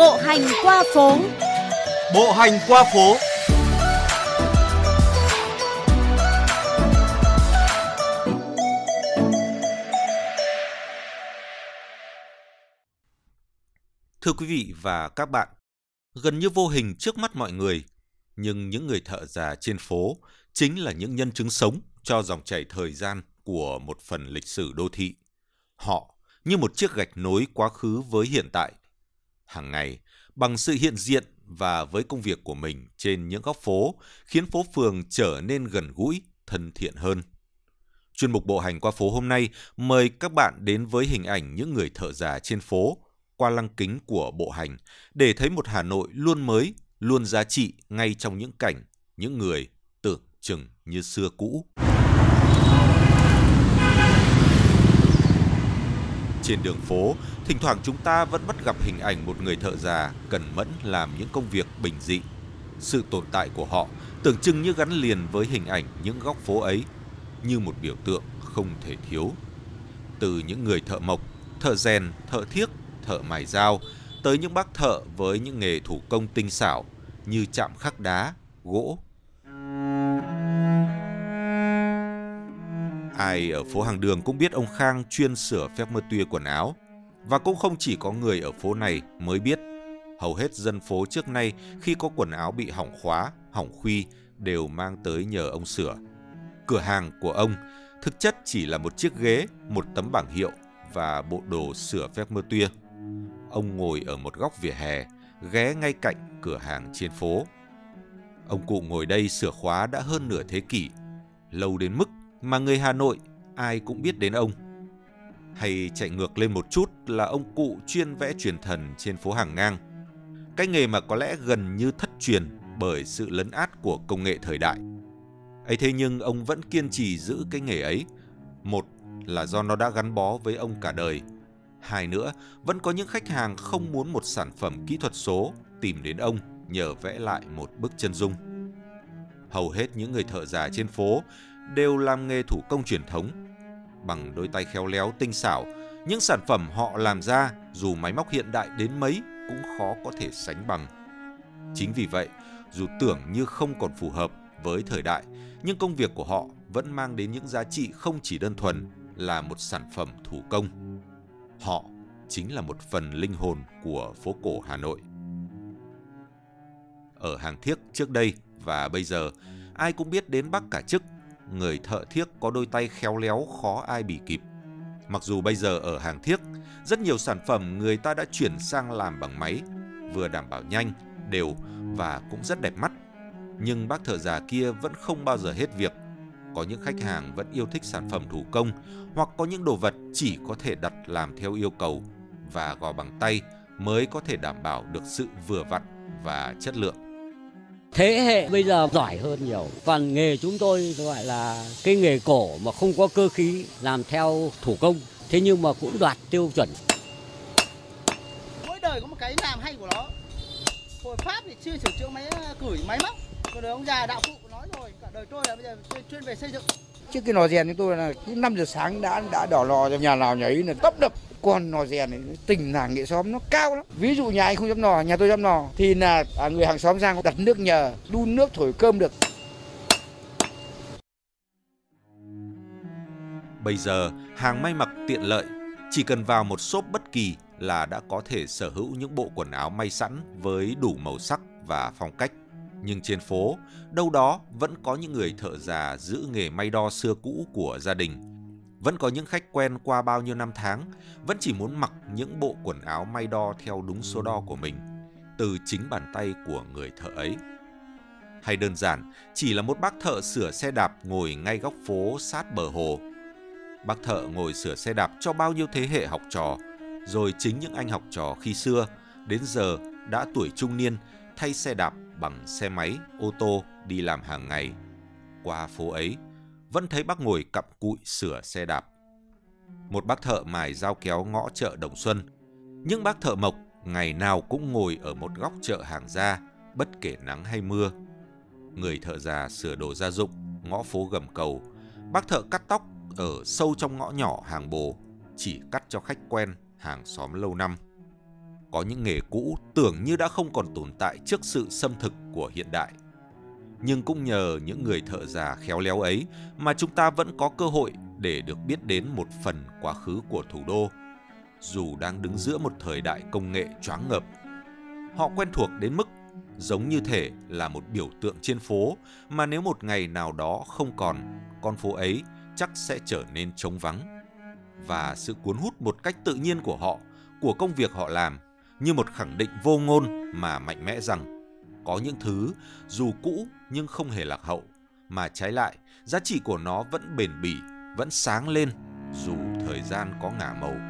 Bộ hành qua phố. Bộ hành qua phố. Thưa quý vị và các bạn, gần như vô hình trước mắt mọi người, nhưng những người thợ già trên phố chính là những nhân chứng sống cho dòng chảy thời gian của một phần lịch sử đô thị. Họ như một chiếc gạch nối quá khứ với hiện tại. Hàng ngày, bằng sự hiện diện và với công việc của mình trên những góc phố, khiến phố phường trở nên gần gũi, thân thiện hơn. Chuyên mục Bộ hành qua phố hôm nay mời các bạn đến với hình ảnh những người thợ già trên phố qua lăng kính của bộ hành để thấy một Hà Nội luôn mới, luôn giá trị ngay trong những cảnh, những người tưởng chừng như xưa cũ. Trên đường phố, thỉnh thoảng chúng ta vẫn bắt gặp hình ảnh một người thợ già cần mẫn làm những công việc bình dị. Sự tồn tại của họ tưởng chừng như gắn liền với hình ảnh những góc phố ấy, như một biểu tượng không thể thiếu. Từ những người thợ mộc, thợ rèn, thợ thiếc, thợ mài dao, tới những bác thợ với những nghề thủ công tinh xảo như chạm khắc đá, gỗ, Ai ở phố hàng đường cũng biết ông Khang chuyên sửa phép mơ tuya quần áo. Và cũng không chỉ có người ở phố này mới biết. Hầu hết dân phố trước nay khi có quần áo bị hỏng khóa, hỏng khuy đều mang tới nhờ ông sửa. Cửa hàng của ông thực chất chỉ là một chiếc ghế, một tấm bảng hiệu và bộ đồ sửa phép mơ tuya. Ông ngồi ở một góc vỉa hè, ghé ngay cạnh cửa hàng trên phố. Ông cụ ngồi đây sửa khóa đã hơn nửa thế kỷ, lâu đến mức mà người Hà Nội ai cũng biết đến ông. Hay chạy ngược lên một chút là ông cụ chuyên vẽ truyền thần trên phố hàng ngang. Cái nghề mà có lẽ gần như thất truyền bởi sự lấn át của công nghệ thời đại. ấy thế nhưng ông vẫn kiên trì giữ cái nghề ấy. Một là do nó đã gắn bó với ông cả đời. Hai nữa, vẫn có những khách hàng không muốn một sản phẩm kỹ thuật số tìm đến ông nhờ vẽ lại một bức chân dung. Hầu hết những người thợ già trên phố đều làm nghề thủ công truyền thống. Bằng đôi tay khéo léo tinh xảo, những sản phẩm họ làm ra dù máy móc hiện đại đến mấy cũng khó có thể sánh bằng. Chính vì vậy, dù tưởng như không còn phù hợp với thời đại, nhưng công việc của họ vẫn mang đến những giá trị không chỉ đơn thuần là một sản phẩm thủ công. Họ chính là một phần linh hồn của phố cổ Hà Nội. Ở hàng thiếc trước đây và bây giờ, ai cũng biết đến bác cả chức người thợ thiếc có đôi tay khéo léo khó ai bị kịp. Mặc dù bây giờ ở hàng thiếc, rất nhiều sản phẩm người ta đã chuyển sang làm bằng máy, vừa đảm bảo nhanh, đều và cũng rất đẹp mắt. Nhưng bác thợ già kia vẫn không bao giờ hết việc. Có những khách hàng vẫn yêu thích sản phẩm thủ công hoặc có những đồ vật chỉ có thể đặt làm theo yêu cầu và gò bằng tay mới có thể đảm bảo được sự vừa vặn và chất lượng. Thế hệ bây giờ giỏi hơn nhiều. Còn nghề chúng tôi gọi là cái nghề cổ mà không có cơ khí làm theo thủ công. Thế nhưng mà cũng đoạt tiêu chuẩn. Mỗi đời có một cái làm hay của nó. Hồi Pháp thì chưa sửa chữa máy cửi máy móc. Còn đời ông già đạo cụ nói rồi, cả đời tôi là bây giờ chuyên về xây dựng. Trước cái nò rèn chúng tôi là cứ 5 giờ sáng đã đã đỏ lò cho nhà nào nhảy là tấp đập con nò rèn này tình làng nghệ xóm nó cao lắm. Ví dụ nhà anh không dám nò nhà tôi dám nò thì là à, người hàng xóm sang đặt nước nhờ đun nước thổi cơm được. Bây giờ, hàng may mặc tiện lợi, chỉ cần vào một shop bất kỳ là đã có thể sở hữu những bộ quần áo may sẵn với đủ màu sắc và phong cách. Nhưng trên phố, đâu đó vẫn có những người thợ già giữ nghề may đo xưa cũ của gia đình vẫn có những khách quen qua bao nhiêu năm tháng vẫn chỉ muốn mặc những bộ quần áo may đo theo đúng số đo của mình, từ chính bàn tay của người thợ ấy. Hay đơn giản, chỉ là một bác thợ sửa xe đạp ngồi ngay góc phố sát bờ hồ. Bác thợ ngồi sửa xe đạp cho bao nhiêu thế hệ học trò, rồi chính những anh học trò khi xưa đến giờ đã tuổi trung niên thay xe đạp bằng xe máy, ô tô đi làm hàng ngày. Qua phố ấy, vẫn thấy bác ngồi cặm cụi sửa xe đạp. Một bác thợ mài dao kéo ngõ chợ Đồng Xuân. Những bác thợ mộc ngày nào cũng ngồi ở một góc chợ hàng ra, bất kể nắng hay mưa. Người thợ già sửa đồ gia dụng, ngõ phố gầm cầu. Bác thợ cắt tóc ở sâu trong ngõ nhỏ hàng bồ, chỉ cắt cho khách quen, hàng xóm lâu năm. Có những nghề cũ tưởng như đã không còn tồn tại trước sự xâm thực của hiện đại. Nhưng cũng nhờ những người thợ già khéo léo ấy mà chúng ta vẫn có cơ hội để được biết đến một phần quá khứ của thủ đô. Dù đang đứng giữa một thời đại công nghệ choáng ngợp, họ quen thuộc đến mức giống như thể là một biểu tượng trên phố mà nếu một ngày nào đó không còn, con phố ấy chắc sẽ trở nên trống vắng. Và sự cuốn hút một cách tự nhiên của họ, của công việc họ làm, như một khẳng định vô ngôn mà mạnh mẽ rằng có những thứ dù cũ nhưng không hề lạc hậu, mà trái lại giá trị của nó vẫn bền bỉ, vẫn sáng lên dù thời gian có ngả màu.